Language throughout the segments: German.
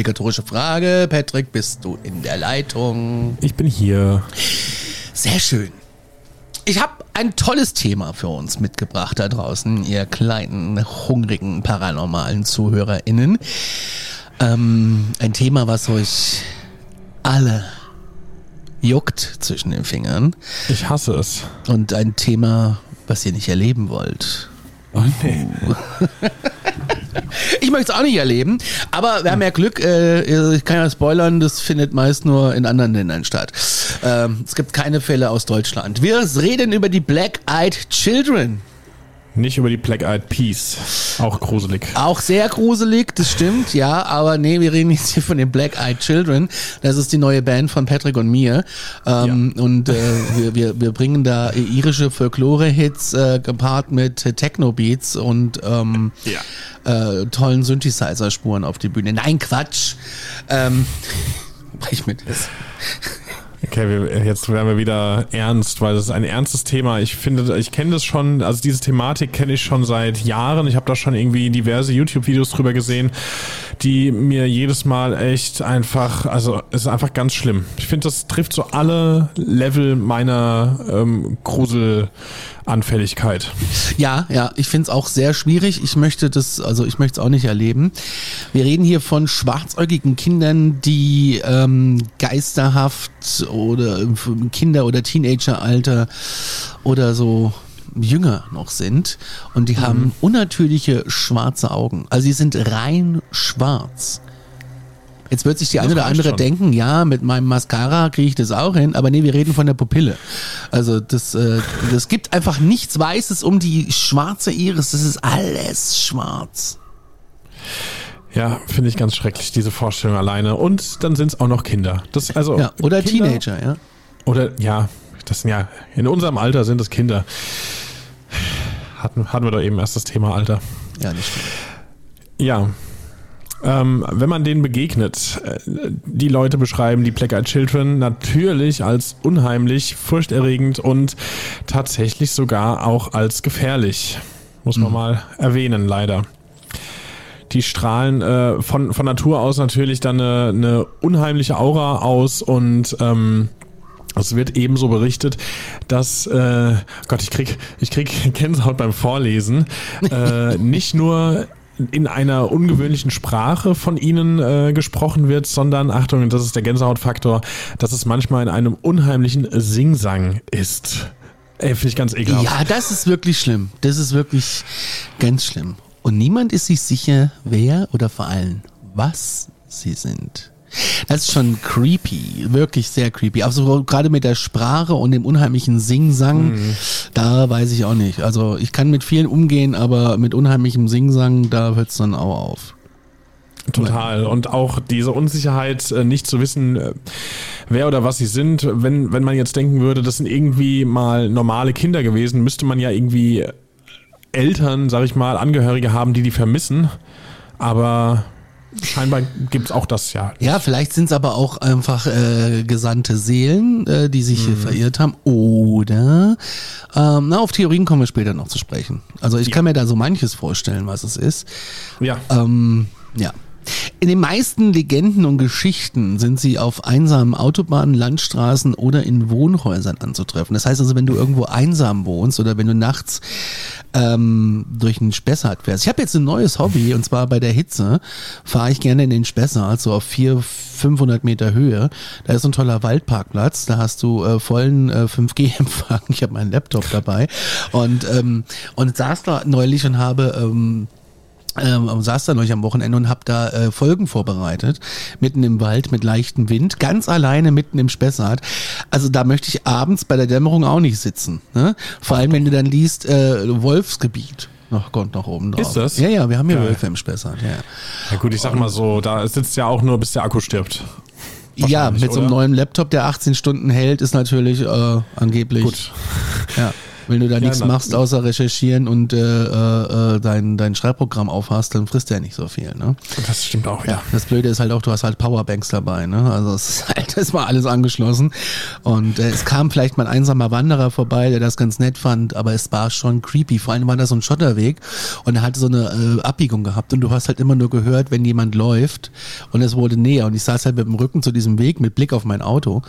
Obligatorische Frage. Patrick, bist du in der Leitung? Ich bin hier. Sehr schön. Ich habe ein tolles Thema für uns mitgebracht da draußen, ihr kleinen, hungrigen, paranormalen ZuhörerInnen. Ähm, ein Thema, was euch alle juckt zwischen den Fingern. Ich hasse es. Und ein Thema, was ihr nicht erleben wollt. Oh nee. Ich möchte es auch nicht erleben, aber wir haben ja Glück, äh, ich kann ja spoilern, das findet meist nur in anderen Ländern statt. Ähm, es gibt keine Fälle aus Deutschland. Wir reden über die Black Eyed Children. Nicht über die Black Eyed Peas. Auch gruselig. Auch sehr gruselig, das stimmt, ja, aber nee, wir reden jetzt hier von den Black Eyed Children. Das ist die neue Band von Patrick und mir. Ähm, Und äh, wir, wir, wir bringen da irische Folklore-Hits äh, gepaart mit Techno-Beats und ähm, äh, tollen Synthesizer-Spuren auf die Bühne. Nein, Quatsch. Ähm, ich mit. Okay, wir, jetzt werden wir wieder ernst, weil das ist ein ernstes Thema. Ich finde, ich kenne das schon, also diese Thematik kenne ich schon seit Jahren. Ich habe da schon irgendwie diverse YouTube-Videos drüber gesehen, die mir jedes Mal echt einfach, also es ist einfach ganz schlimm. Ich finde, das trifft so alle Level meiner ähm, Gruselanfälligkeit. Ja, ja, ich finde es auch sehr schwierig. Ich möchte das, also ich möchte es auch nicht erleben. Wir reden hier von schwarzäugigen Kindern, die ähm, geisterhaft oder im Kinder- oder Teenageralter oder so jünger noch sind und die haben unnatürliche schwarze Augen. Also sie sind rein schwarz. Jetzt wird sich die eine oder andere schon. denken, ja, mit meinem Mascara kriege ich das auch hin, aber nee, wir reden von der Pupille. Also das, äh, das gibt einfach nichts Weißes um die schwarze Iris, das ist alles schwarz. Ja, finde ich ganz schrecklich, diese Vorstellung alleine. Und dann sind es auch noch Kinder. Das, also Ja, oder Kinder, Teenager, ja. Oder ja, das sind ja, in unserem Alter sind es Kinder. Hatten, hatten wir doch eben erst das Thema Alter. Ja, das stimmt. Ja. Ähm, wenn man denen begegnet, äh, die Leute beschreiben die Black Eyed Children natürlich als unheimlich, furchterregend und tatsächlich sogar auch als gefährlich. Muss man mal erwähnen, leider. Die strahlen äh, von, von Natur aus natürlich dann eine, eine unheimliche Aura aus und ähm, es wird ebenso berichtet, dass äh, Gott, ich krieg, ich krieg Gänsehaut beim Vorlesen. Äh, nicht nur in einer ungewöhnlichen Sprache von ihnen äh, gesprochen wird, sondern Achtung, das ist der Gänsehautfaktor, dass es manchmal in einem unheimlichen Singsang ist. Ey, finde ich ganz ekelhaft. Ja, das ist wirklich schlimm. Das ist wirklich ganz schlimm. Und niemand ist sich sicher, wer oder vor allem, was sie sind. Das ist schon creepy, wirklich sehr creepy. Also gerade mit der Sprache und dem unheimlichen Singsang, da weiß ich auch nicht. Also ich kann mit vielen umgehen, aber mit unheimlichem Singsang, da hört's dann auch auf. Total. Und auch diese Unsicherheit, äh, nicht zu wissen, äh, wer oder was sie sind. Wenn, wenn man jetzt denken würde, das sind irgendwie mal normale Kinder gewesen, müsste man ja irgendwie Eltern, sag ich mal, Angehörige haben, die die vermissen. Aber scheinbar gibt's auch das ja. Ja, vielleicht sind es aber auch einfach äh, gesandte Seelen, äh, die sich hier verirrt haben. Oder, ähm, na, auf Theorien kommen wir später noch zu sprechen. Also ich kann mir da so manches vorstellen, was es ist. Ja. Ähm, ja. In den meisten Legenden und Geschichten sind sie auf einsamen Autobahnen, Landstraßen oder in Wohnhäusern anzutreffen. Das heißt also, wenn du irgendwo einsam wohnst oder wenn du nachts ähm, durch einen Spessart fährst. Ich habe jetzt ein neues Hobby und zwar bei der Hitze fahre ich gerne in den Spessart, so auf vier, 500 Meter Höhe. Da ist ein toller Waldparkplatz, da hast du äh, vollen äh, 5G-Empfang. Ich habe meinen Laptop dabei und ähm, und saß da neulich und habe ähm, ähm, saß da neulich am Wochenende und habe da äh, Folgen vorbereitet, mitten im Wald mit leichtem Wind, ganz alleine mitten im Spessart. Also da möchte ich abends bei der Dämmerung auch nicht sitzen. Ne? Vor allem, wenn du dann liest, äh, Wolfsgebiet. Noch kommt noch oben drauf. Ist das? Ja, ja, wir haben hier Geil. Wölfe im Spessart, ja. Ja gut, ich sag mal so, da sitzt ja auch nur, bis der Akku stirbt. Ja, mit so einem oder? neuen Laptop, der 18 Stunden hält, ist natürlich äh, angeblich. Gut. Ja. Wenn du da nichts machst, außer recherchieren und äh, äh, äh, dein, dein Schreibprogramm aufhast, dann frisst der nicht so viel. Ne? Das stimmt auch. Ja, das Blöde ist halt auch, du hast halt Powerbanks dabei, ne? Also es ist halt, das war alles angeschlossen. Und äh, es kam vielleicht mal ein einsamer Wanderer vorbei, der das ganz nett fand, aber es war schon creepy. Vor allem war da so ein Schotterweg und er hatte so eine äh, Abbiegung gehabt und du hast halt immer nur gehört, wenn jemand läuft und es wurde näher. Und ich saß halt mit dem Rücken zu diesem Weg mit Blick auf mein Auto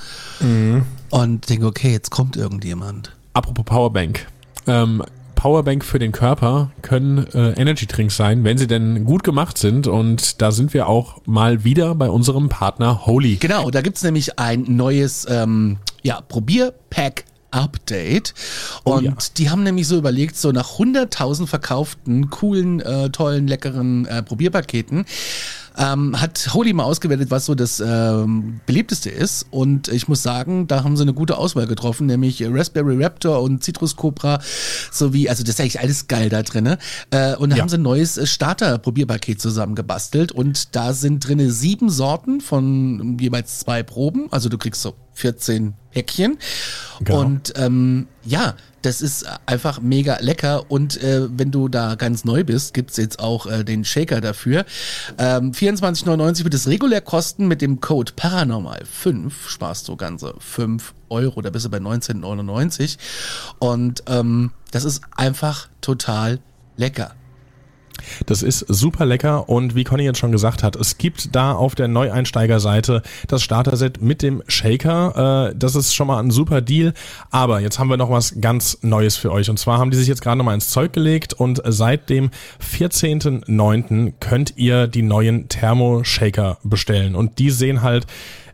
und denke, okay, jetzt kommt irgendjemand. Apropos Powerbank. Ähm, Powerbank für den Körper können äh, Energy Drinks sein, wenn sie denn gut gemacht sind. Und da sind wir auch mal wieder bei unserem Partner Holy. Genau, da gibt's nämlich ein neues ähm, ja, Probierpack. Update und ja. die haben nämlich so überlegt, so nach 100.000 verkauften, coolen, äh, tollen, leckeren äh, Probierpaketen ähm, hat Holy mal ausgewertet, was so das ähm, beliebteste ist. Und ich muss sagen, da haben sie eine gute Auswahl getroffen, nämlich Raspberry Raptor und Citrus Cobra sowie, also das ist eigentlich alles geil da drinne. Äh, und da Ja. haben sie ein neues äh, Starter-Probierpaket zusammengebastelt. Und da sind drinne sieben Sorten von jeweils zwei Proben. Also du kriegst so 14 Päckchen. Genau. Und ähm, ja, das ist einfach mega lecker. Und äh, wenn du da ganz neu bist, gibt's jetzt auch äh, den Shaker dafür. Ähm, 24,99 wird es regulär kosten. Mit dem Code Paranormal5 sparst du ganze 5 Euro. Da bist du bei 19,99. Und ähm, das ist einfach total lecker. Das ist super lecker und wie Conny jetzt schon gesagt hat, es gibt da auf der Neueinsteigerseite das Starter-Set mit dem Shaker. Äh, das ist schon mal ein super Deal. Aber jetzt haben wir noch was ganz Neues für euch. Und zwar haben die sich jetzt gerade noch mal ins Zeug gelegt und seit dem 14.09. könnt ihr die neuen Thermo-Shaker bestellen. Und die sehen halt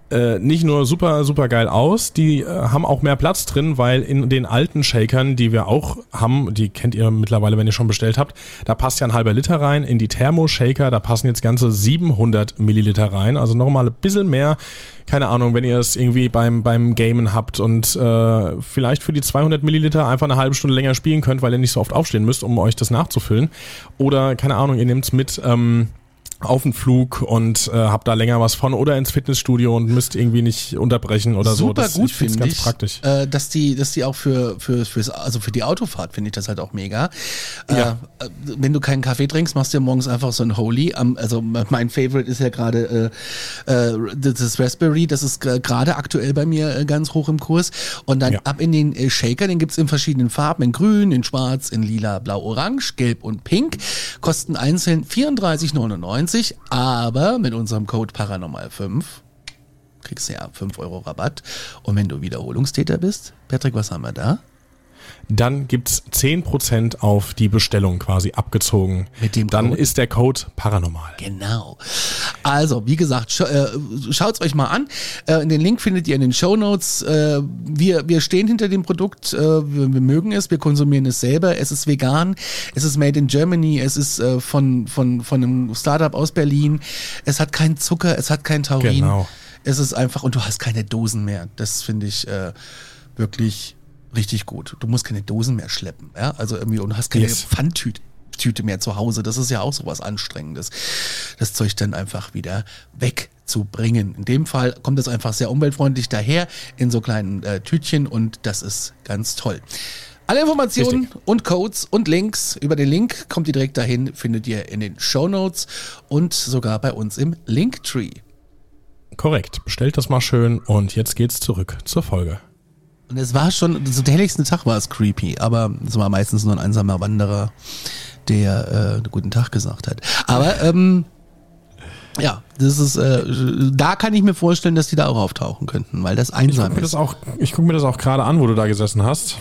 äh, nicht nur super, super geil aus, die äh, haben auch mehr Platz drin, weil in den alten Shakern, die wir auch haben, die kennt ihr mittlerweile, wenn ihr schon bestellt habt, da passt ja ein halber Liter rein. In die Thermo-Shaker, da passen jetzt ganze 700 Milliliter rein, also nochmal ein bisschen mehr. Keine Ahnung, wenn ihr es irgendwie beim, beim Gamen habt und äh, vielleicht für die 200 Milliliter einfach eine halbe Stunde länger spielen könnt, weil ihr nicht so oft aufstehen müsst, um euch das nachzufüllen. Oder, keine Ahnung, ihr nehmt's mit... Ähm, auf den Flug und äh, habt da länger was von oder ins Fitnessstudio und müsst irgendwie nicht unterbrechen oder so. Super Das, gut ich finde ganz ich, praktisch. Äh, dass die, dass die auch für für fürs, also für die Autofahrt finde ich das halt auch mega. Ja. Äh, äh, wenn du keinen Kaffee trinkst, machst du dir morgens einfach so ein Holy. Am- also mein Favorite ist ja gerade äh, äh, das Raspberry. Das ist gerade aktuell bei mir äh, ganz hoch im Kurs. Und dann Ja. ab in den äh, Shaker. Den gibt's in verschiedenen Farben: in Grün, in Schwarz, in Lila, Blau, Orange, Gelb und Pink. Kosten einzeln 34,99. Aber mit unserem Code Paranormal5 kriegst du ja 5 Euro Rabatt. Und wenn du Wiederholungstäter bist, Patrick, was haben wir da? Dann gibt's 10% auf die Bestellung quasi abgezogen. Mit dem Dann Code? ist der Code paranormal. Genau. Also, wie gesagt, sch äh, schaut's euch mal an. Äh, den Link findet ihr in den Show Notes. Äh, wir, wir stehen hinter dem Produkt. Äh, wir, wir mögen es. Wir konsumieren es selber. Es ist vegan. Es ist made in Germany. Es ist äh, von, von, von einem Startup aus Berlin. Es hat keinen Zucker. Es hat kein Taurin. Genau. Es ist einfach, und du hast keine Dosen mehr. Das finde ich äh, wirklich richtig gut. Du musst keine Dosen mehr schleppen. Ja? Also irgendwie, und du hast keine Yes. Pfandtüte. Tüte mehr zu Hause. Das ist ja auch sowas Anstrengendes. Das Zeug dann einfach wieder wegzubringen. In dem Fall kommt es einfach sehr umweltfreundlich daher in so kleinen äh, Tütchen und das ist ganz toll. Alle Informationen Richtig. und Codes und Links über den Link kommt ihr direkt dahin, findet ihr in den Show Notes und sogar bei uns im Linktree. Korrekt. Bestellt das mal schön und jetzt geht's zurück zur Folge. Und es war schon, so der helligste Tag war es creepy, aber es war meistens nur ein einsamer Wanderer, der äh, guten Tag gesagt hat. Aber ähm, Ja, das ist, äh, da kann ich mir vorstellen, dass die da auch auftauchen könnten, weil das Ich einsam gucke mir, ist. das auch- ich guck mir das auch gerade an, wo du da gesessen hast.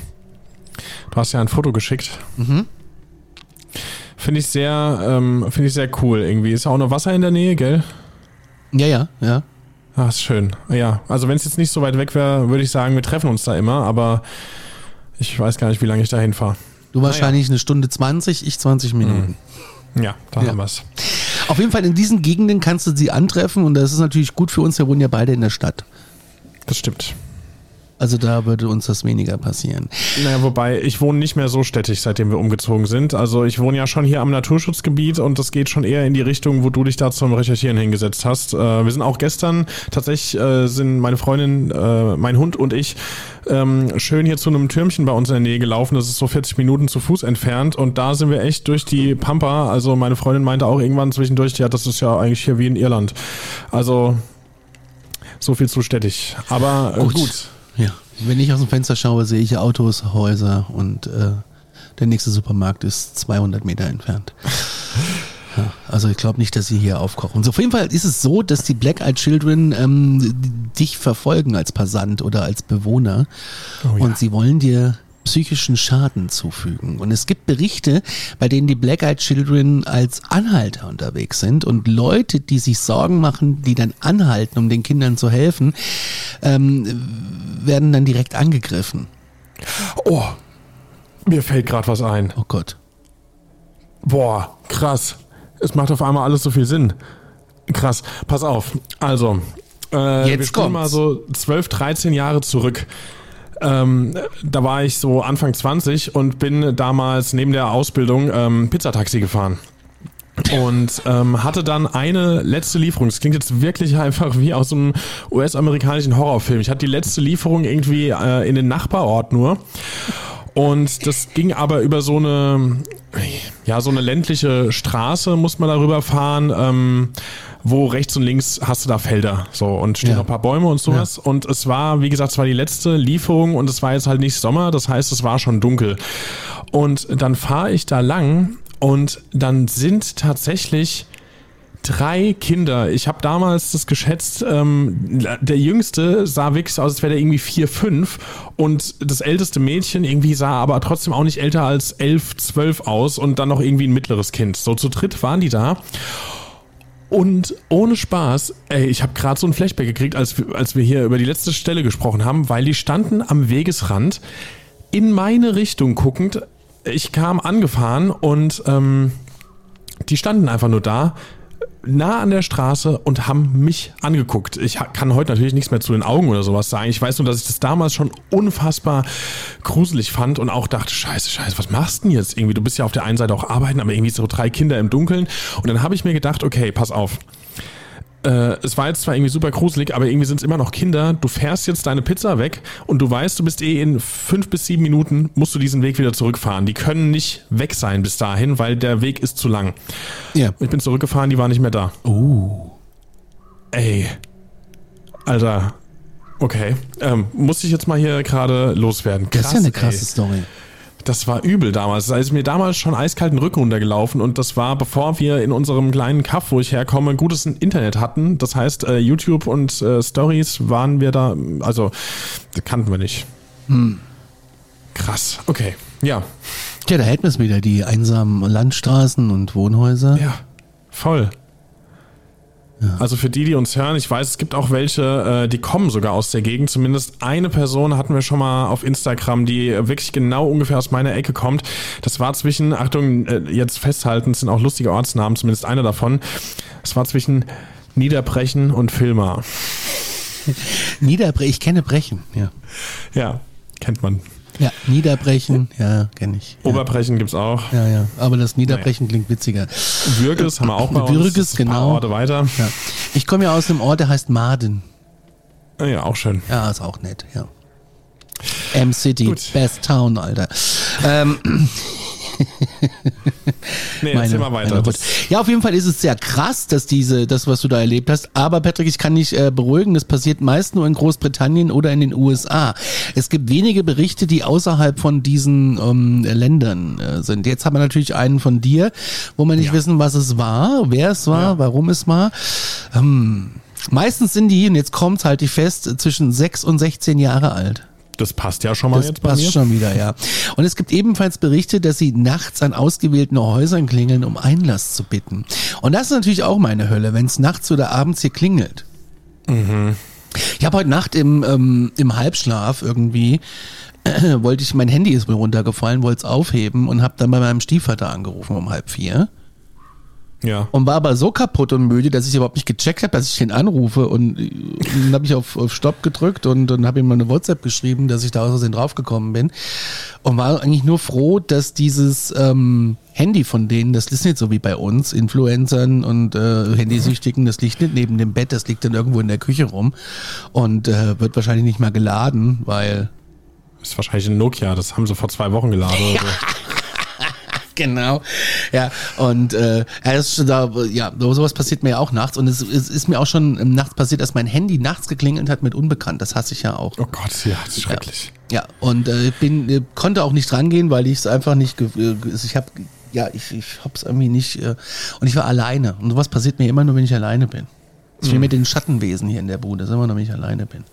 Du hast ja ein Foto geschickt. Mhm. Finde ich sehr, ähm, finde ich sehr cool irgendwie. Ist ja auch noch Wasser in der Nähe, gell? Ja, ja, ja. Ah, ist schön. Ja, also wenn es jetzt nicht so weit weg wäre, würde ich sagen, wir treffen uns da immer, aber ich weiß gar nicht, wie lange ich da hinfahre. Du wahrscheinlich eine Stunde 20, ich 20 Minuten. Ja, da Ja. haben wir's. Auf jeden Fall in diesen Gegenden kannst du sie antreffen und das ist natürlich gut für uns. Wir wohnen ja beide in der Stadt. Das stimmt. Also da würde uns das weniger passieren. Naja, wobei, ich wohne nicht mehr so städtisch, seitdem wir umgezogen sind. Also ich wohne ja schon hier am Naturschutzgebiet und das geht schon eher in die Richtung, wo du dich da zum Recherchieren hingesetzt hast. Äh, wir sind auch gestern, tatsächlich äh, sind meine Freundin, äh, mein Hund und ich ähm, schön hier zu einem Türmchen bei uns in der Nähe gelaufen. Das ist so 40 Minuten zu Fuß entfernt und da sind wir echt durch die Pampa. Also meine Freundin meinte auch irgendwann zwischendurch, ja, das ist ja eigentlich hier wie in Irland. Also so viel zu städtisch. Aber äh, gut. Ja. Wenn ich aus dem Fenster schaue, sehe ich Autos, Häuser und äh, der nächste Supermarkt ist 200 Meter entfernt. Ja, also ich glaube nicht, dass sie hier aufkochen. So, auf jeden Fall ist es so, dass die Black Eyed Children ähm, dich verfolgen als Passant oder als Bewohner Oh ja. und sie wollen dir psychischen Schaden zufügen. Und es gibt Berichte, bei denen die Black Eyed Children als Anhalter unterwegs sind und Leute, die sich Sorgen machen, die dann anhalten, um den Kindern zu helfen, ähm, werden dann direkt angegriffen. Oh, mir fällt gerade was ein. Oh Gott. Boah, krass. Es macht auf einmal alles so viel Sinn. Krass. Pass auf. Also, äh, Jetzt wir kommt's. mal so 12, 13 Jahre zurück. Ähm, da war ich so Anfang 20 und bin damals neben der Ausbildung ähm, Pizzataxi gefahren. Und ähm, hatte dann eine letzte Lieferung. Das klingt jetzt wirklich einfach wie aus einem US-amerikanischen Horrorfilm. Ich hatte die letzte Lieferung irgendwie äh, in den Nachbarort nur. Und das ging aber über so eine, ja, so eine ländliche Straße, muss man darüber fahren, ähm, wo rechts und links hast du da Felder. So, und stehen Ja. noch ein paar Bäume und sowas. Und es war, wie gesagt, es war die letzte Lieferung und es war jetzt halt nicht Sommer, das heißt, es war schon dunkel. Und dann fahre ich da lang und dann sind tatsächlich drei Kinder. Ich habe damals das geschätzt, ähm, der jüngste sah wirklich aus, als wäre der irgendwie vier, fünf und das älteste Mädchen irgendwie sah aber trotzdem auch nicht älter als elf, zwölf aus und dann noch irgendwie ein mittleres Kind. So zu dritt waren die da. Und ohne Spaß, ey, ich habe gerade so ein Flashback gekriegt, als, wir- als wir hier über die letzte Stelle gesprochen haben, weil die standen am Wegesrand in meine Richtung guckend. Ich kam angefahren und ähm, die standen einfach nur da, nah an der Straße und haben mich angeguckt. Ich kann heute natürlich nichts mehr zu den Augen oder sowas sagen. Ich weiß nur, dass ich das damals schon unfassbar gruselig fand und auch dachte, scheiße, scheiße, was machst du denn jetzt? Irgendwie, du bist ja auf der einen Seite auch arbeiten, aber irgendwie so drei Kinder im Dunkeln. Und dann habe ich mir gedacht, okay, pass auf. Äh, es war jetzt zwar irgendwie super gruselig, aber irgendwie sind es immer noch Kinder. Du fährst jetzt deine Pizza weg und du weißt, du bist eh in fünf bis sieben Minuten, musst du diesen Weg wieder zurückfahren. Die können nicht weg sein bis dahin, weil der Weg ist zu lang. Ja. Ich bin zurückgefahren, die waren nicht mehr da. Oh. Ey. Alter. Okay. Ähm, muss ich jetzt mal hier gerade loswerden. Das ist ja eine ey. krasse Story. Das war übel damals. Da ist mir damals schon eiskalten Rücken runtergelaufen und das war, bevor wir in unserem kleinen Kaff, wo ich herkomme, gutes Internet hatten. Das heißt, äh, YouTube und äh, Stories waren wir da, also das kannten wir nicht. Krass. Okay. Ja. Tja, da hätten wir es wieder, die einsamen Landstraßen und Wohnhäuser. Ja. Voll. Also für die, die uns hören, ich weiß, es gibt auch welche, äh, die kommen sogar aus der Gegend. Zumindest eine Person hatten wir schon mal auf Instagram, die wirklich genau ungefähr aus meiner Ecke kommt. Das war zwischen, Achtung, äh, jetzt festhalten, es sind auch lustige Ortsnamen, zumindest einer davon. Es war zwischen Niederbrechen und Filmar. Niederbrechen, ich kenne Brechen, ja. Ja, kennt man. Ja, Niederbrechen, ja, kenne ich. Ja. Oberbrechen gibt's auch. Ja, ja, aber das Niederbrechen klingt witziger. Würges haben wir auch bei uns. Würges, ein paar genau. Orte weiter. Ja. Ich komme ja aus einem Ort, der heißt Maden. Ja, auch schön. Ja, ist auch nett, ja. M-City, best town, Alter. Ähm, nee, erzähl mal weiter. Ja, auf jeden Fall ist es sehr krass, dass diese, das, was du da erlebt hast. Aber Patrick, ich kann dich äh, beruhigen, das passiert meist nur in Großbritannien oder in den USA. Es gibt wenige Berichte, die außerhalb von diesen ähm, Ländern äh, sind. Jetzt haben wir natürlich einen von dir, wo wir nicht ja. wissen, was es war, wer es war, ja. warum es war. Ähm, meistens sind die, und jetzt kommt's, halte ich fest, zwischen sechs und 16 Jahre alt. Das passt ja schon mal das jetzt passt mir. schon wieder, ja. Und es gibt ebenfalls Berichte, dass sie nachts an ausgewählten Häusern klingeln, um Einlass zu bitten. Und das ist natürlich auch meine Hölle, wenn es nachts oder abends hier klingelt. Mhm. Ich habe heute Nacht im, ähm, im Halbschlaf irgendwie äh, wollte ich, mein Handy ist mir runtergefallen, wollte es aufheben und habe dann bei meinem Stiefvater angerufen um halb vier. Ja. Und war aber so kaputt und müde, dass ich überhaupt nicht gecheckt habe, dass ich ihn anrufe. Und, dann habe ich auf, auf Stopp gedrückt und dann habe ihm mal eine WhatsApp geschrieben, dass ich da aus Versehen draufgekommen bin. Und war eigentlich nur froh, dass dieses ähm, Handy von denen, das ist nicht so wie bei uns, Influencern und äh, Handysüchtigen, das liegt nicht neben dem Bett, das liegt dann irgendwo in der Küche rum und äh, wird wahrscheinlich nicht mal geladen, weil. Das ist wahrscheinlich ein Nokia, das haben sie vor zwei Wochen geladen. Ja. So. Genau. Ja, und äh, das, da, ja, sowas passiert mir ja auch nachts. Und es, es ist mir auch schon nachts passiert, dass mein Handy nachts geklingelt hat mit Unbekannt. Das hasse ich ja auch. Oh Gott, ja, das ist schrecklich. Ja, ja und äh, bin, äh, konnte auch nicht rangehen, weil ich es einfach nicht, äh, ich habe, ja, ich, ich hab's irgendwie nicht, äh, und ich war alleine. Und sowas passiert mir immer nur, wenn ich alleine bin. Ist wie mhm. mit den Schattenwesen hier in der Bude, das ist immer nur, wenn ich alleine bin.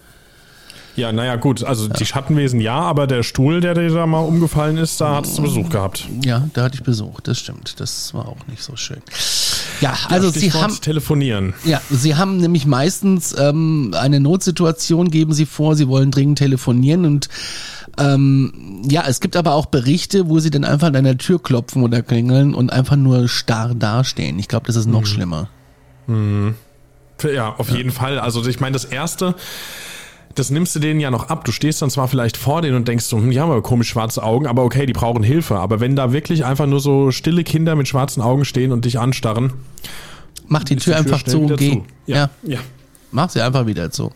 Ja, naja, gut. Also ja. die Schattenwesen ja, aber der Stuhl, der dir da mal umgefallen ist, da hattest du Besuch gehabt. Ja, da hatte ich Besuch, das stimmt. Das war auch nicht so schön. Ja, also ja, sie haben. telefonieren. Ja, sie haben nämlich meistens ähm, eine Notsituation, geben sie vor, sie wollen dringend telefonieren und ähm, ja, es gibt aber auch Berichte, wo sie dann einfach an deiner Tür klopfen oder klingeln und einfach nur starr dastehen. Ich glaube, das ist noch mhm. schlimmer. Mhm. Ja, auf ja. jeden Fall. Also ich meine, das erste, das nimmst du denen ja noch ab. Du stehst dann zwar vielleicht vor denen und denkst so, hm, die haben aber komisch schwarze Augen, aber okay, die brauchen Hilfe. Aber wenn da wirklich einfach nur so stille Kinder mit schwarzen Augen stehen und dich anstarren, mach die Tür, die Tür einfach zu und geh. Ja. ja. ja. Mach sie einfach wieder zu.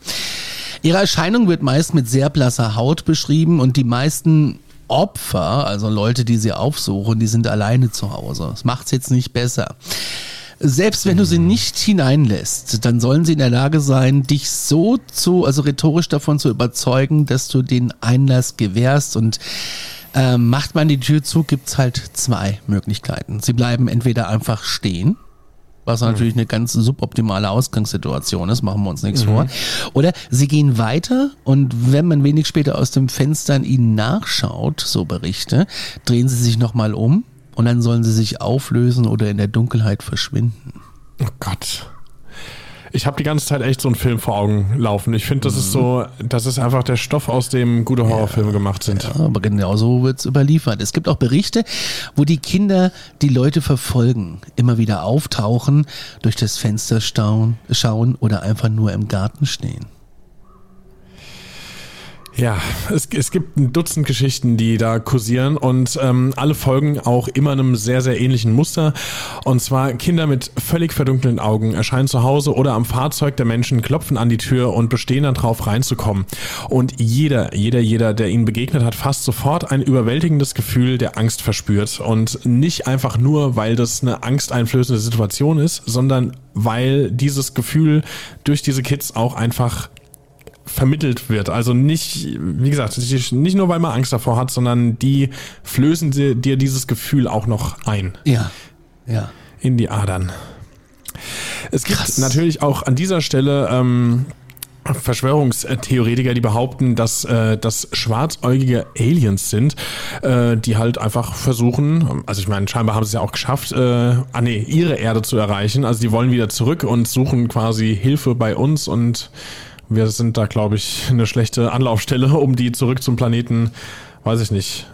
Ihre Erscheinung wird meist mit sehr blasser Haut beschrieben und die meisten Opfer, also Leute, die sie aufsuchen, die sind alleine zu Hause. Das macht's jetzt nicht besser. Selbst wenn du sie nicht hineinlässt, dann sollen sie in der Lage sein, dich so zu, also rhetorisch davon zu überzeugen, dass du den Einlass gewährst und äh, macht man die Tür zu, gibt's halt zwei Möglichkeiten. Sie bleiben entweder einfach stehen, was mhm. natürlich eine ganz suboptimale Ausgangssituation ist, machen wir uns nichts mhm. vor. Oder sie gehen weiter und wenn man wenig später aus dem Fenster ihnen nachschaut, so Berichte, drehen sie sich nochmal um, und dann sollen sie sich auflösen oder in der Dunkelheit verschwinden. Oh Gott. Ich habe die ganze Zeit echt so einen Film vor Augen laufen. Ich finde, das mhm. ist so, das ist einfach der Stoff, aus dem gute Horrorfilme ja, gemacht sind. Ja, aber genau so wird es überliefert. Es gibt auch Berichte, wo die Kinder die Leute verfolgen, immer wieder auftauchen, durch das Fenster schauen oder einfach nur im Garten stehen. Ja, es, es gibt ein Dutzend Geschichten, die da kursieren und ähm, alle folgen auch immer einem sehr, sehr ähnlichen Muster. Und zwar Kinder mit völlig verdunkelten Augen erscheinen zu Hause oder am Fahrzeug der Menschen, klopfen an die Tür und bestehen dann drauf reinzukommen. Und jeder, jeder, jeder, der ihnen begegnet hat, fast sofort ein überwältigendes Gefühl der Angst verspürt. Und nicht einfach nur, weil das eine angsteinflößende Situation ist, sondern weil dieses Gefühl durch diese Kids auch einfach vermittelt wird. Also nicht, wie gesagt, nicht nur, weil man Angst davor hat, sondern die flößen dir dieses Gefühl auch noch ein. Ja, ja. In die Adern. Es gibt Krass. natürlich auch an dieser Stelle ähm, Verschwörungstheoretiker, die behaupten, dass äh, das schwarzäugige Aliens sind, äh, die halt einfach versuchen, also ich meine, scheinbar haben sie es ja auch geschafft, äh, ah nee, ihre Erde zu erreichen. Also die wollen wieder zurück und suchen quasi Hilfe bei uns und wir sind da, glaube ich, eine schlechte Anlaufstelle, um die zurück zum Planeten, weiß ich nicht,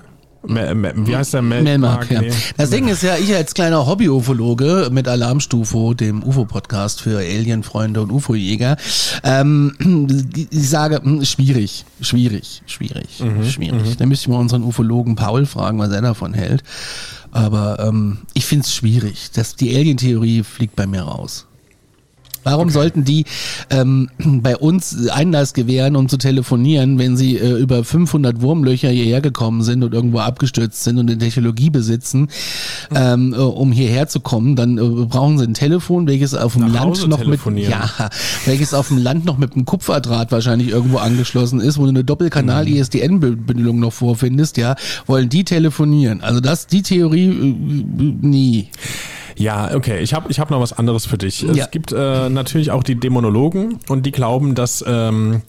wie heißt der? Mel Melmark, ja. Nee. Das Ding ist ja, ich als kleiner Hobby-Ufologe mit Alarmstufo, dem UFO-Podcast für Alien-Freunde und UFO-Jäger, ähm, ich sage, hm, schwierig, schwierig, schwierig, mhm, schwierig. Mhm. Da müsste ich mal unseren Ufologen Paul fragen, was er davon hält. Aber ähm, ich finde es schwierig. Das, die Alien-Theorie fliegt bei mir raus. Warum sollten die ähm, bei uns Einlass gewähren, um zu telefonieren, wenn sie äh, über 500 Wurmlöcher hierher gekommen sind und irgendwo abgestürzt sind und eine Technologie besitzen, ähm, äh, um hierher zu kommen? Dann äh, brauchen sie ein Telefon, welches auf dem Nach Land noch mit ja, welches auf dem Land noch mit einem Kupferdraht wahrscheinlich irgendwo angeschlossen ist, wo du eine Doppelkanal-ISDN-Bedienung noch vorfindest. Ja, wollen die telefonieren? Also das, die Theorie äh, nie. Ja, okay. Ich habe ich hab noch was anderes für dich. Ja. Es gibt äh, natürlich auch die Dämonologen und die glauben, dass, ähm,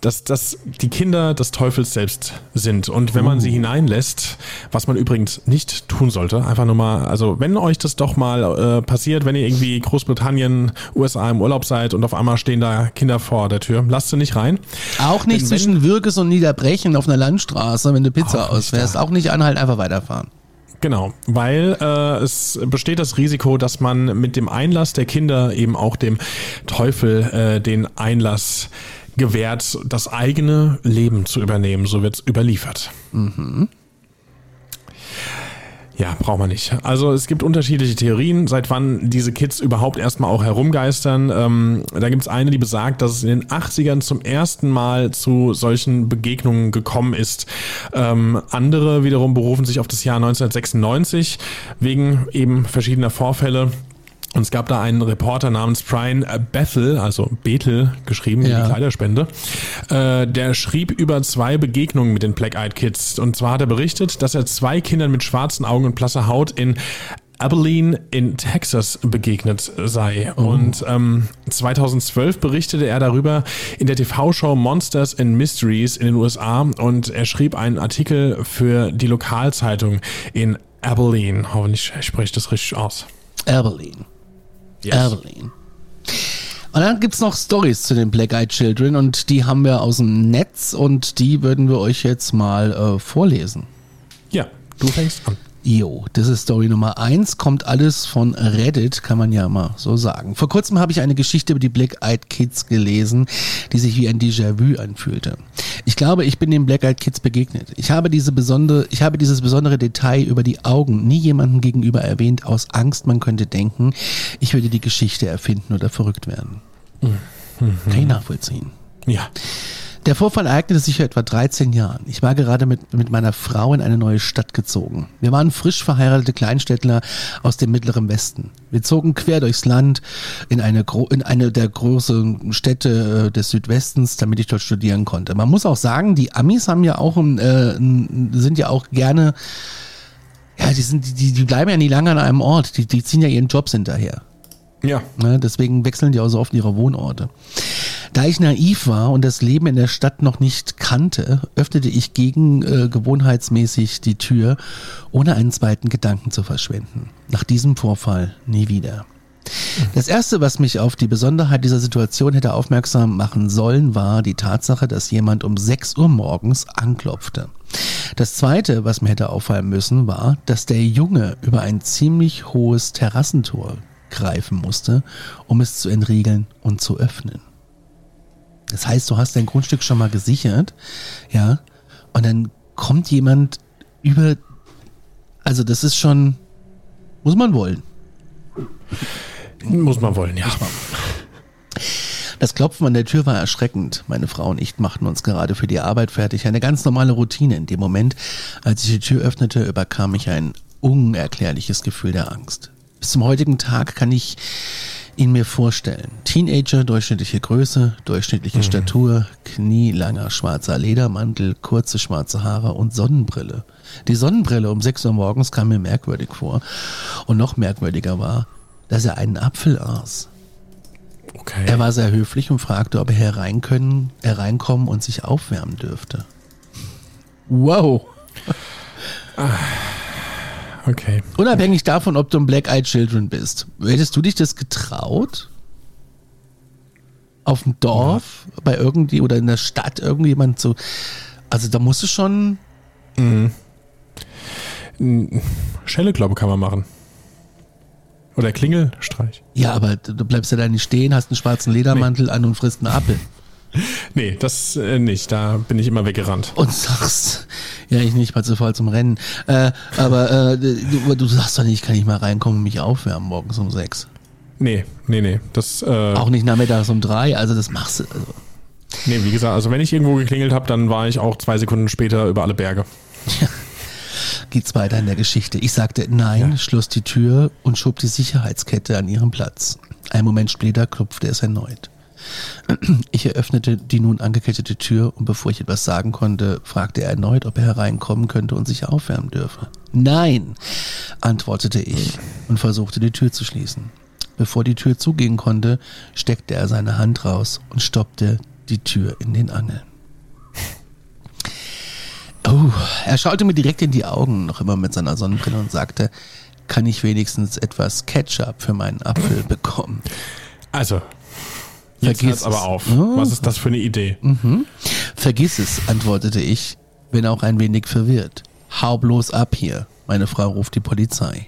dass, dass die Kinder des Teufels selbst sind. Und wenn man sie hineinlässt, was man übrigens nicht tun sollte, einfach nur mal, also wenn euch das doch mal äh, passiert, wenn ihr irgendwie Großbritannien, USA im Urlaub seid und auf einmal stehen da Kinder vor der Tür, lasst sie nicht rein. Auch nicht Denn zwischen Würges und Niederbrechen auf einer Landstraße, wenn du Pizza ausfährst. Auch nicht anhalten, einfach weiterfahren. Genau, weil äh, es besteht das Risiko, dass man mit dem Einlass der Kinder eben auch dem Teufel äh, den Einlass gewährt, das eigene Leben zu übernehmen. So wird es überliefert. Mhm. Ja, braucht man nicht. Also es gibt unterschiedliche Theorien, seit wann diese Kids überhaupt erstmal auch herumgeistern. Ähm, da gibt es eine, die besagt, dass es in den 80ern zum ersten Mal zu solchen Begegnungen gekommen ist. Ähm, andere wiederum berufen sich auf das Jahr 1996 wegen eben verschiedener Vorfälle. Und es gab da einen Reporter namens Brian Bethel, also Bethel geschrieben, ja. die Kleiderspende, äh, der schrieb über zwei Begegnungen mit den Black Eyed Kids. Und zwar hat er berichtet, dass er zwei Kindern mit schwarzen Augen und blasser Haut in Abilene in Texas begegnet sei. Oh. Und ähm, 2012 berichtete er darüber in der TV-Show Monsters and Mysteries in den USA und er schrieb einen Artikel für die Lokalzeitung in Abilene. Hoffentlich spreche ich das richtig aus. Abilene. Yes. Evelyn. Und dann gibt's noch Stories zu den Black Eyed Children und die haben wir aus dem Netz und die würden wir euch jetzt mal äh, vorlesen. Ja, du fängst an. Jo, das ist Story Nummer eins. Kommt alles von Reddit, kann man ja mal so sagen. Vor kurzem habe ich eine Geschichte über die Black Eyed Kids gelesen, die sich wie ein Déjà-vu anfühlte. Ich glaube, ich bin den Black Eyed Kids begegnet. Ich habe diese besondere, ich habe dieses besondere Detail über die Augen nie jemandem gegenüber erwähnt, aus Angst, man könnte denken, ich würde die Geschichte erfinden oder verrückt werden. Mhm. Kann ich nachvollziehen. Ja. Der Vorfall ereignete sich vor etwa 13 Jahren. Ich war gerade mit, mit meiner Frau in eine neue Stadt gezogen. Wir waren frisch verheiratete Kleinstädtler aus dem mittleren Westen. Wir zogen quer durchs Land in eine, in eine der großen Städte äh, des Südwestens, damit ich dort studieren konnte. Man muss auch sagen, die Amis haben ja auch, äh, sind ja auch gerne, ja, die sind, die, die bleiben ja nie lange an einem Ort. Die, die ziehen ja ihren Jobs hinterher. Ja. Ne, deswegen wechseln die auch so oft ihre Wohnorte. Da ich naiv war und das Leben in der Stadt noch nicht kannte, öffnete ich gegen äh, gewohnheitsmäßig die Tür, ohne einen zweiten Gedanken zu verschwenden. Nach diesem Vorfall nie wieder. Das erste, was mich auf die Besonderheit dieser Situation hätte aufmerksam machen sollen, war die Tatsache, dass jemand um 6 Uhr morgens anklopfte. Das zweite, was mir hätte auffallen müssen, war, dass der Junge über ein ziemlich hohes Terrassentor greifen musste, um es zu entriegeln und zu öffnen. Das heißt, du hast dein Grundstück schon mal gesichert, ja, und dann kommt jemand über, also das ist schon, muss man wollen. Muss man wollen, ja. Das Klopfen an der Tür war erschreckend. Meine Frau und ich machten uns gerade für die Arbeit fertig. Eine ganz normale Routine. In dem Moment, als ich die Tür öffnete, überkam mich ein unerklärliches Gefühl der Angst. Bis zum heutigen Tag kann ich ihn mir vorstellen. Teenager, durchschnittliche Größe, durchschnittliche mhm. Statur, knielanger schwarzer Ledermantel, kurze schwarze Haare und Sonnenbrille. Die Sonnenbrille um 6 Uhr morgens kam mir merkwürdig vor. Und noch merkwürdiger war, dass er einen Apfel aß. Okay. Er war sehr höflich und fragte, ob er herein können, hereinkommen und sich aufwärmen dürfte. Wow. Okay. Unabhängig davon, ob du ein Black Eyed Children bist. Hättest du dich das getraut? Auf dem Dorf, ja. bei irgendwie oder in der Stadt irgendjemand so. Also da musst du schon. Mhm. Schelle, glaube kann man machen. Oder Klingelstreich. Ja, aber du bleibst ja da nicht stehen, hast einen schwarzen Ledermantel nee. an und frisst einen Apfel. Nee, das äh, nicht. Da bin ich immer weggerannt. Und sagst, ja, ich nicht, mal zu voll zum Rennen. Äh, aber äh, du, du, sagst doch nicht, kann ich mal reinkommen und mich aufwärmen morgens um sechs. Nee, nee, nee. Das, äh, Auch nicht nachmittags um drei, also das machst du. Also. nee, wie gesagt, also wenn ich irgendwo geklingelt habe, dann war ich auch zwei Sekunden später über alle Berge. Geht's weiter in der Geschichte. Ich sagte nein, Ja. schloss die Tür und schob die Sicherheitskette an ihren Platz. Ein Moment später klopfte es erneut. Ich eröffnete die nun angekettete Tür und bevor ich etwas sagen konnte, fragte er erneut, ob er hereinkommen könnte und sich aufwärmen dürfe. Nein, antwortete ich und versuchte die Tür zu schließen. Bevor die Tür zugehen konnte, steckte er seine Hand raus und stoppte die Tür in den Angeln. Oh, er schaute mir direkt in die Augen, noch immer mit seiner Sonnenbrille und sagte, kann ich wenigstens etwas Ketchup für meinen Apfel bekommen? Also, jetzt Vergiss aber auf. Oh. Was ist das für eine Idee? Vergiss es, antwortete ich, wenn auch ein wenig verwirrt. Hau bloß ab hier, meine Frau ruft die Polizei.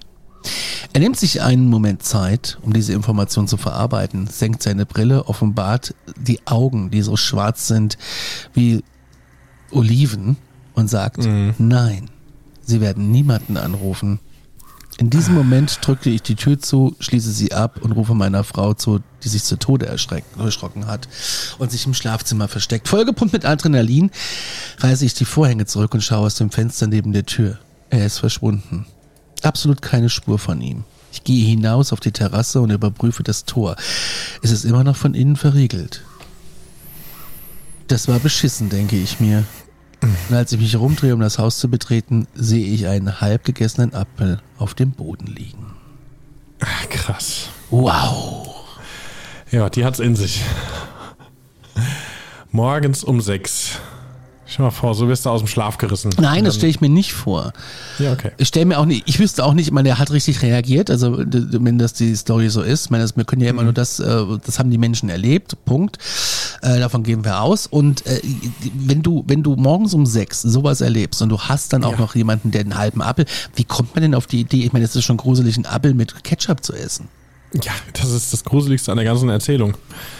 Er nimmt sich einen Moment Zeit, um diese Information zu verarbeiten, senkt seine Brille, offenbart die Augen, die so schwarz sind wie Oliven und sagt, nein, sie werden niemanden anrufen. In diesem Moment drückte ich die Tür zu, schließe sie ab und rufe meiner Frau zu, die sich zu Tode erschrocken hat und sich im Schlafzimmer versteckt. Vollgepumpt mit Adrenalin reiße ich die Vorhänge zurück und schaue aus dem Fenster neben der Tür. Er ist verschwunden. Absolut keine Spur von ihm. Ich gehe hinaus auf die Terrasse und überprüfe das Tor. Es ist immer noch von innen verriegelt. Das war beschissen, denke ich mir. Und als ich mich rumdrehe, um das Haus zu betreten, sehe ich einen halb gegessenen Apfel auf dem Boden liegen. Krass. Wow. Ja, die hat's in sich. Morgens um sechs. Stell mal vor, so wirst du aus dem Schlaf gerissen. Nein, das stelle ich mir nicht vor. Ja, okay. Ich stelle mir auch nicht, ich wüsste auch nicht, ich meine, er hat richtig reagiert, also wenn das die Story so ist. Ich meine, das, wir können ja immer nur das, äh, das haben die Menschen erlebt, Punkt. Äh, davon gehen wir aus. Und äh, wenn du, wenn du morgens um sechs sowas erlebst und du hast dann auch Ja. noch jemanden, der einen halben Apfel, wie kommt man denn auf die Idee? Ich meine, es ist schon gruselig, einen Apfel mit Ketchup zu essen. Ja, das ist das Gruseligste an der ganzen Erzählung.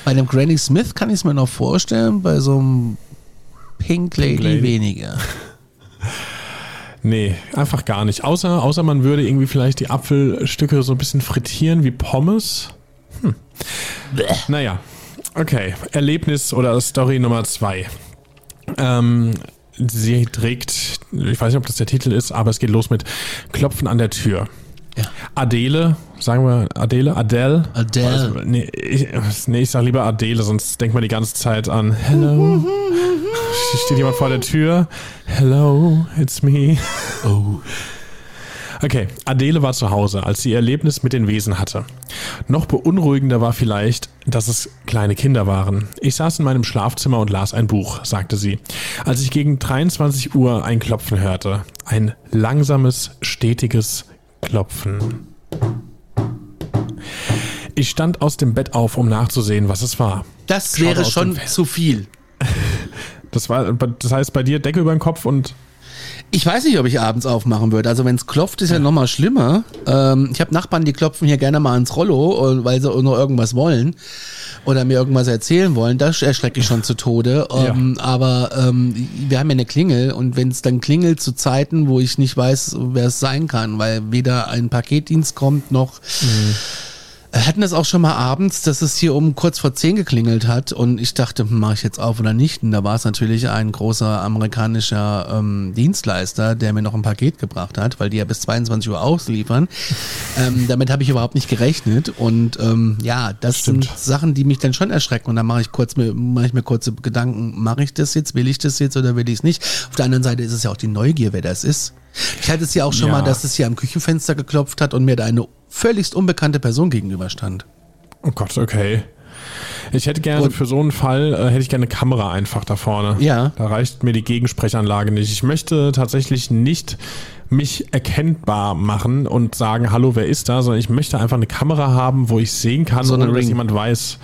Bei einem Granny Smith kann ich es mir noch vorstellen, bei so einem Pink Lady, Pink Lady. weniger. Nee, einfach gar nicht. Außer, außer man würde irgendwie vielleicht die Apfelstücke so ein bisschen frittieren wie Pommes. Hm. Naja, okay. Erlebnis oder Story Nummer zwei. Ähm, sie trägt, ich weiß nicht, ob das der Titel ist, aber es geht los mit Klopfen an der Tür. Ja. Adele, sagen wir Adele, Adele. Adele. Also, nee, ich, nee, ich sag lieber Adele, sonst denkt man die ganze Zeit an Hello. Steht jemand vor der Tür? Hello, it's me. Oh. Okay, Adele war zu Hause, als sie ihr Erlebnis mit den Wesen hatte. Noch beunruhigender war vielleicht, dass es kleine Kinder waren. Ich saß in meinem Schlafzimmer und las ein Buch, sagte sie. Als ich gegen 23 Uhr ein Klopfen hörte. Ein langsames, stetiges Klopfen. Ich stand aus dem Bett auf, um nachzusehen, was es war. Das Schaut wäre schon zu viel. Das war, das heißt bei dir Decke über den Kopf und Ich weiß nicht, ob ich abends aufmachen würde. Also wenn es klopft, ist ja noch mal schlimmer. Ähm, ich habe Nachbarn, die klopfen hier gerne mal ins Rollo, weil sie nur irgendwas wollen oder mir irgendwas erzählen wollen. Das erschrecke ich schon zu Tode. Ähm, Aber ähm, wir haben ja eine Klingel und wenn es dann klingelt zu Zeiten, wo ich nicht weiß, wer es sein kann, weil weder ein Paketdienst kommt noch Wir hatten das auch schon mal abends, dass es hier um kurz vor zehn geklingelt hat und ich dachte, hm, mache ich jetzt auf oder nicht? Und da war es natürlich ein großer amerikanischer ähm, Dienstleister, der mir noch ein Paket gebracht hat, weil die ja bis 22 Uhr ausliefern. ähm, damit habe ich überhaupt nicht gerechnet und ähm, ja, das Stimmt. sind Sachen, die mich dann schon erschrecken und dann mache ich kurz mir mache ich mir kurze Gedanken, mache ich das jetzt, will ich das jetzt oder will ich es nicht? Auf der anderen Seite ist es ja auch die Neugier, wer das ist. Ich hatte es ja auch schon Ja. mal, dass es hier am Küchenfenster geklopft hat und mir da eine völligst unbekannte Person gegenüberstand. Oh Gott, okay. Ich hätte gerne Und- für so einen Fall, äh, hätte ich gerne eine Kamera einfach da vorne. Ja. Da reicht mir die Gegensprechanlage nicht. Ich möchte tatsächlich nicht mich erkennbar machen und sagen, hallo, wer ist da, sondern ich möchte einfach eine Kamera haben, wo ich sehen kann, So ohne dass Ring. jemand weiß.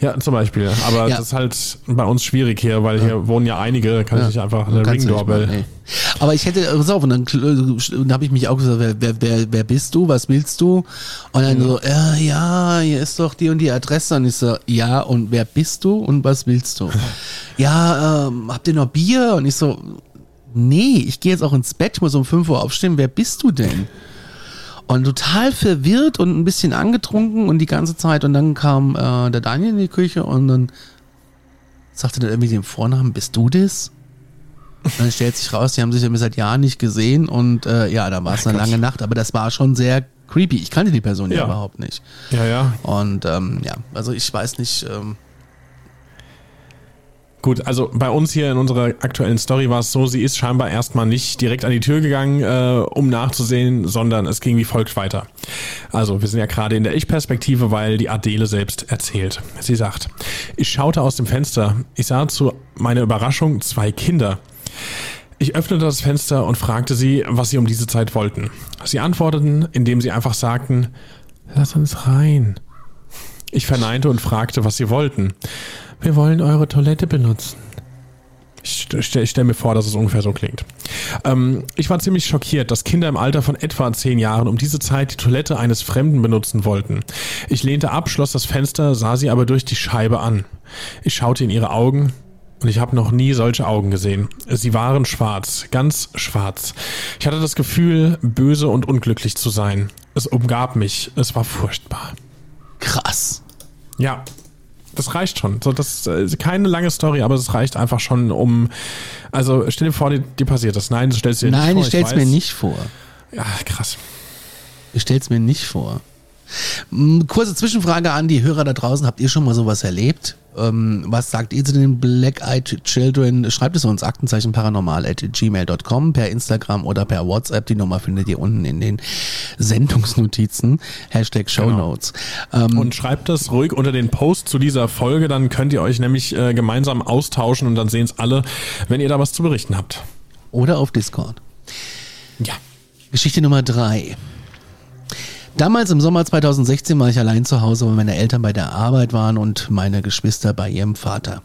Ja, zum Beispiel. Aber Ja. das ist halt bei uns schwierig hier, weil hier wohnen ja einige, da kann ich nicht einfach eine mal, nee. Aber ich hätte, pass auf, und dann, dann habe ich mich auch gesagt, wer, wer, wer, wer bist du, was willst du? Und dann so, ja, ja, hier ist doch die und die Adresse. Und ich so, ja, und wer bist du und was willst du? ja, ähm, habt ihr noch Bier? Und ich so, nee, ich gehe jetzt auch ins Bett, ich muss um 5 Uhr aufstehen, wer bist du denn? Und total verwirrt und ein bisschen angetrunken und die ganze Zeit. Und dann kam äh, der Daniel in die Küche und dann sagte dann irgendwie den Vornamen, bist du das? Und dann stellt sich raus, die haben sich ja seit Jahren nicht gesehen und äh, ja, da war es eine Gott. lange Nacht, aber das war schon sehr creepy. Ich kannte die Person ja, Ja. überhaupt nicht. Ja, ja. Und ähm, ja, also ich weiß nicht, ähm, Gut, also bei uns hier in unserer aktuellen Story war es so, sie ist scheinbar erstmal nicht direkt an die Tür gegangen, äh, um nachzusehen, sondern es ging wie folgt weiter. Also wir sind ja gerade in der Ich-Perspektive, weil die Adele selbst erzählt. Sie sagt, ich schaute aus dem Fenster, ich sah zu meiner Überraschung zwei Kinder. Ich öffnete das Fenster und fragte sie, was sie um diese Zeit wollten. Sie antworteten, indem sie einfach sagten, lass uns rein. Ich verneinte und fragte, was sie wollten. Wir wollen eure Toilette benutzen. Ich stelle stell mir vor, dass es ungefähr so klingt. Ähm, ich war ziemlich schockiert, dass Kinder im Alter von etwa zehn Jahren um diese Zeit die Toilette eines Fremden benutzen wollten. Ich lehnte ab, schloss das Fenster, sah sie aber durch die Scheibe an. Ich schaute in ihre Augen und ich habe noch nie solche Augen gesehen. Sie waren schwarz, ganz schwarz. Ich hatte das Gefühl, böse und unglücklich zu sein. Es umgab mich, es war furchtbar. Krass. Ja, das reicht schon. So, das ist keine lange Story, aber es reicht einfach schon, um. Also stell dir vor, dir, dir passiert das. Nein, du stellst dir Nein, nicht ich vor. stell's mir weiß. nicht vor. Ja, krass. Ich stell's mir nicht vor. Kurze Zwischenfrage an die Hörer da draußen. Habt ihr schon mal sowas erlebt? Ähm, was sagt ihr zu den Black-Eyed Children? Schreibt es uns Aktenzeichen paranormal at gmail.com per Instagram oder per WhatsApp. Die Nummer findet ihr unten in den Sendungsnotizen. Hashtag Shownotes. Ähm, Und schreibt das ruhig unter den Post zu dieser Folge, dann könnt ihr euch nämlich äh, gemeinsam austauschen und dann sehen es alle, wenn ihr da was zu berichten habt. oder auf Discord. Ja. Geschichte Nummer drei. Damals im Sommer 2016 war ich allein zu Hause, weil meine Eltern bei der Arbeit waren und meine Geschwister bei ihrem Vater.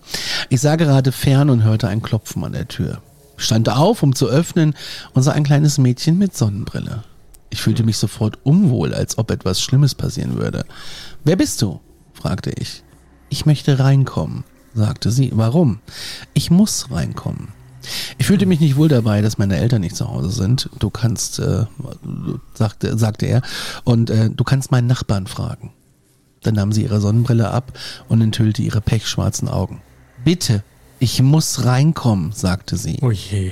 Ich sah gerade fern und hörte ein Klopfen an der Tür. Stand auf, um zu öffnen und sah ein kleines Mädchen mit Sonnenbrille. Ich fühlte mich sofort unwohl, als ob etwas Schlimmes passieren würde. Wer bist du? fragte ich. Ich möchte reinkommen, sagte sie. Warum? Ich muss reinkommen. Ich fühlte mich nicht wohl dabei, dass meine Eltern nicht zu Hause sind. Du kannst, äh, sagte, sagte er, und äh, du kannst meinen Nachbarn fragen. Dann nahm sie ihre Sonnenbrille ab und enthüllte ihre pechschwarzen Augen. Bitte, ich muss reinkommen, sagte sie. Oh je.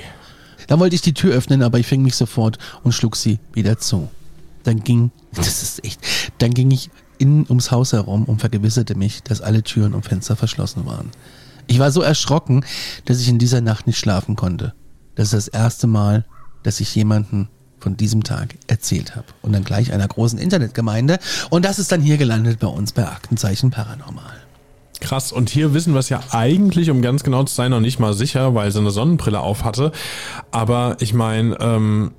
Dann wollte ich die Tür öffnen, aber ich fing mich sofort und schlug sie wieder zu. Dann ging, das ist echt, dann ging ich innen ums Haus herum und vergewisserte mich, dass alle Türen und Fenster verschlossen waren. Ich war so erschrocken, dass ich in dieser Nacht nicht schlafen konnte. Das ist das erste Mal, dass ich jemanden von diesem Tag erzählt habe. Und dann gleich einer großen Internetgemeinde. Und das ist dann hier gelandet bei uns bei Aktenzeichen Paranormal. Krass. Und hier wissen wir es ja eigentlich, um ganz genau zu sein, noch nicht mal sicher, weil sie eine Sonnenbrille auf hatte. Aber ich meine, ähm,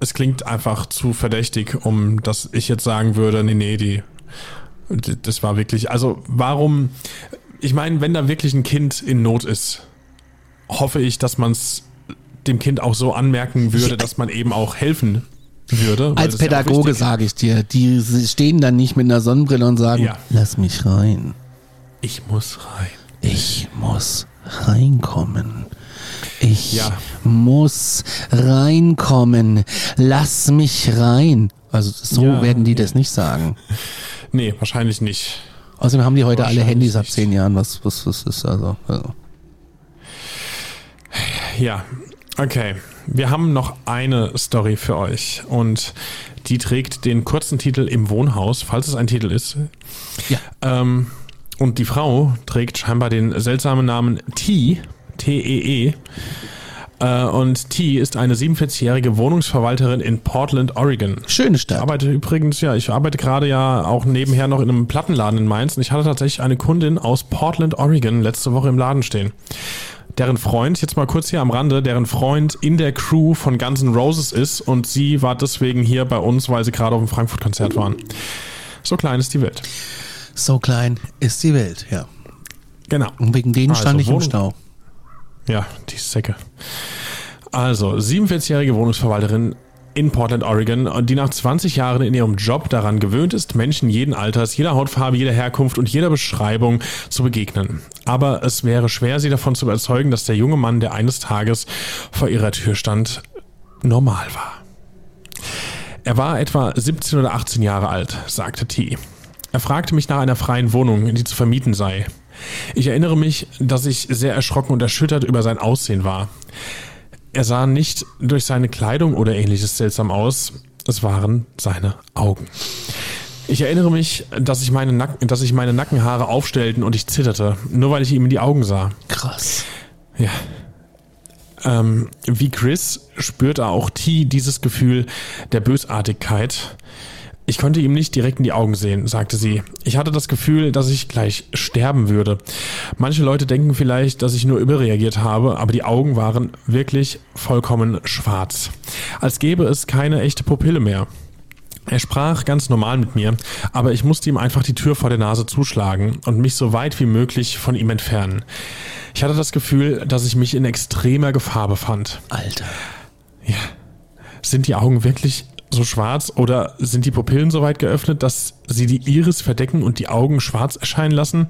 es klingt einfach zu verdächtig, um dass ich jetzt sagen würde, nee, nee, die, die- das war wirklich, also warum, ich meine, wenn da wirklich ein Kind in Not ist, hoffe ich, dass man es dem Kind auch so anmerken würde, dass man eben auch helfen würde. Als ja Pädagoge wichtig. sage ich dir, die stehen dann nicht mit einer Sonnenbrille und sagen, Ja. lass mich rein. Ich muss rein. Ich muss reinkommen. Ich Ja. muss reinkommen. Lass mich rein. Also so Ja, werden die das nicht sagen. Nee, wahrscheinlich nicht. Außerdem haben die heute alle Handys ab zehn Jahren. Was, was, was ist also? also. Ja, okay. Wir haben noch eine Story für euch und die trägt den kurzen Titel im Wohnhaus, falls es ein Titel ist. Ja. Ähm, und die Frau trägt scheinbar den seltsamen Namen T, T-E-E. Äh, und T ist eine 47-jährige Wohnungsverwalterin in Portland, Oregon. Schöne Ich Stadt. arbeite übrigens, ja, ich arbeite gerade ja auch nebenher noch in einem Plattenladen in Mainz und ich hatte tatsächlich eine Kundin aus Portland, Oregon letzte Woche im Laden stehen. Deren Freund, jetzt mal kurz hier am Rande, deren Freund in der Crew von Guns N' Roses ist und sie war deswegen hier bei uns, weil sie gerade auf dem Frankfurt-Konzert waren. So klein ist die Welt. So klein ist die Welt, ja. Genau. Und wegen denen Also stand ich im Stau. Ja, die Säcke. Also, 47-jährige Wohnungsverwalterin in Portland, Oregon, die nach 20 Jahren in ihrem Job daran gewöhnt ist, Menschen jeden Alters, jeder Hautfarbe, jeder Herkunft und jeder Beschreibung zu begegnen. Aber es wäre schwer, sie davon zu überzeugen, dass der junge Mann, der eines Tages vor ihrer Tür stand, normal war. Er war etwa 17 oder 18 Jahre alt, sagte T. Er fragte mich nach einer freien Wohnung, die zu vermieten sei. Ich erinnere mich, dass ich sehr erschrocken und erschüttert über sein Aussehen war. Er sah nicht durch seine Kleidung oder ähnliches seltsam aus, es waren seine Augen. Ich erinnere mich, dass, ich meine Nacken, dass sich meine Nackenhaare aufstellten und ich zitterte, nur weil ich ihm in die Augen sah. Krass. Ja. Ähm, wie Chris spürte auch T dieses Gefühl der Bösartigkeit. Ich konnte ihm nicht direkt in die Augen sehen, sagte sie. Ich hatte das Gefühl, dass ich gleich sterben würde. Manche Leute denken vielleicht, dass ich nur überreagiert habe, aber die Augen waren wirklich vollkommen schwarz. Als gäbe es keine echte Pupille mehr. Er sprach ganz normal mit mir, aber ich musste ihm einfach die Tür vor der Nase zuschlagen und mich so weit wie möglich von ihm entfernen. Ich hatte das Gefühl, dass ich mich in extremer Gefahr befand. Alter. Ja. Sind die Augen wirklich so schwarz oder sind die Pupillen so weit geöffnet, dass sie die Iris verdecken und die Augen schwarz erscheinen lassen?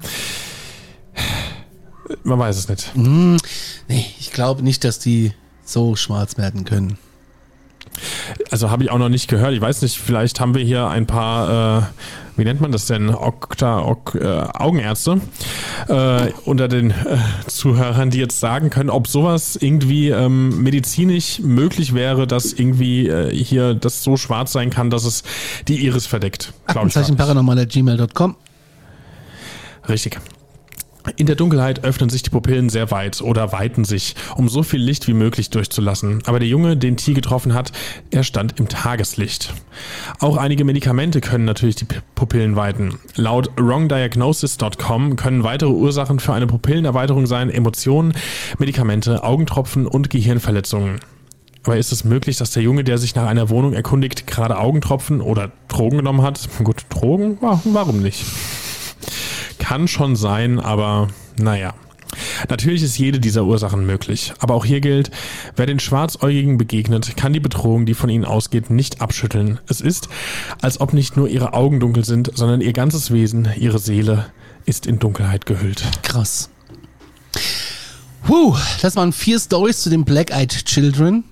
Man weiß es nicht. Hm, nee, ich glaube nicht, dass die so schwarz werden können. Also habe ich auch noch nicht gehört. Ich weiß nicht, vielleicht haben wir hier ein paar, äh, wie nennt man das denn, Okta, ok, äh, Augenärzte äh, unter den äh, Zuhörern, die jetzt sagen können, ob sowas irgendwie ähm, medizinisch möglich wäre, dass irgendwie äh, hier das so schwarz sein kann, dass es die Iris verdeckt. Aktenzeichen gar nicht. paranormal at gmail.com. Richtig. In der Dunkelheit öffnen sich die Pupillen sehr weit oder weiten sich, um so viel Licht wie möglich durchzulassen. Aber der Junge, den T getroffen hat, er stand im Tageslicht. Auch einige Medikamente können natürlich die Pupillen weiten. Laut wrongdiagnosis.com können weitere Ursachen für eine Pupillenerweiterung sein Emotionen, Medikamente, Augentropfen und Gehirnverletzungen. Aber ist es möglich, dass der Junge, der sich nach einer Wohnung erkundigt, gerade Augentropfen oder Drogen genommen hat? Gut, Drogen? Warum nicht? Kann schon sein, aber naja. Natürlich ist jede dieser Ursachen möglich. Aber auch hier gilt, wer den Schwarzäugigen begegnet, kann die Bedrohung, die von ihnen ausgeht, nicht abschütteln. Es ist, als ob nicht nur ihre Augen dunkel sind, sondern ihr ganzes Wesen, ihre Seele ist in Dunkelheit gehüllt. Krass. Puh, das waren vier Stories zu den Black-Eyed Children.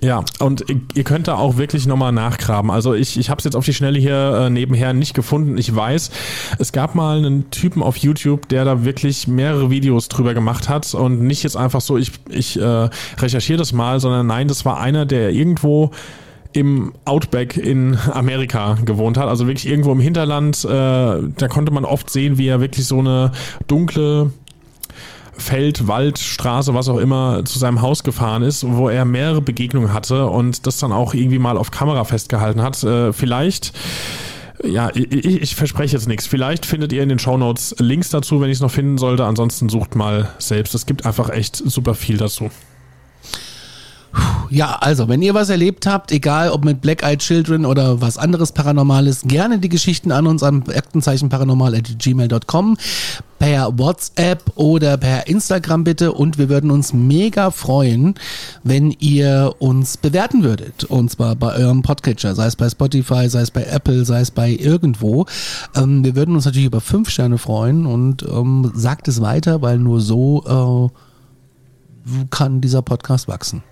Ja, und ihr könnt da auch wirklich nochmal nachgraben. Also ich, ich habe es jetzt auf die Schnelle hier äh, nebenher nicht gefunden. Ich weiß, es gab mal einen Typen auf YouTube, der da wirklich mehrere Videos drüber gemacht hat und nicht jetzt einfach so, ich, ich äh, recherchiere das mal, sondern nein, das war einer, der irgendwo im Outback in Amerika gewohnt hat, also wirklich irgendwo im Hinterland. Äh, da konnte man oft sehen, wie er wirklich so eine dunkle Feld, Wald, Straße, was auch immer zu seinem Haus gefahren ist, wo er mehrere Begegnungen hatte und das dann auch irgendwie mal auf Kamera festgehalten hat. Äh, vielleicht ja, ich, ich verspreche jetzt nichts. Vielleicht findet ihr in den Shownotes Links dazu, wenn ich es noch finden sollte. Ansonsten sucht mal selbst. Es gibt einfach echt super viel dazu. Ja, also, wenn ihr was erlebt habt, egal ob mit Black-Eyed Children oder was anderes Paranormales, gerne die Geschichten an uns am Aktenzeichen paranormal at gmail.com per WhatsApp oder per Instagram bitte und wir würden uns mega freuen, wenn ihr uns bewerten würdet und zwar bei eurem Podcatcher, sei es bei Spotify, sei es bei Apple, sei es bei irgendwo. Ähm, wir würden uns natürlich über fünf Sterne freuen und ähm, sagt es weiter, weil nur so äh, kann dieser Podcast wachsen.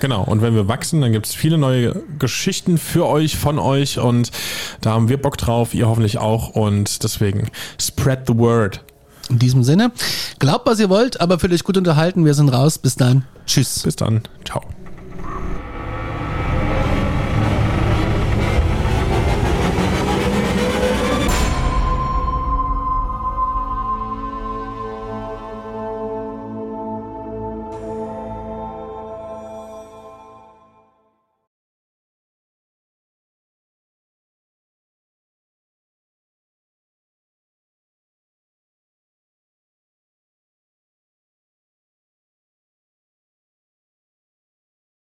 Genau, und wenn wir wachsen, dann gibt es viele neue Geschichten für euch, von euch und da haben wir Bock drauf, ihr hoffentlich auch und deswegen spread the word. In diesem Sinne, glaubt, was ihr wollt, aber fühlt euch gut unterhalten. Wir sind raus. Bis dann. Tschüss. Bis dann. Ciao.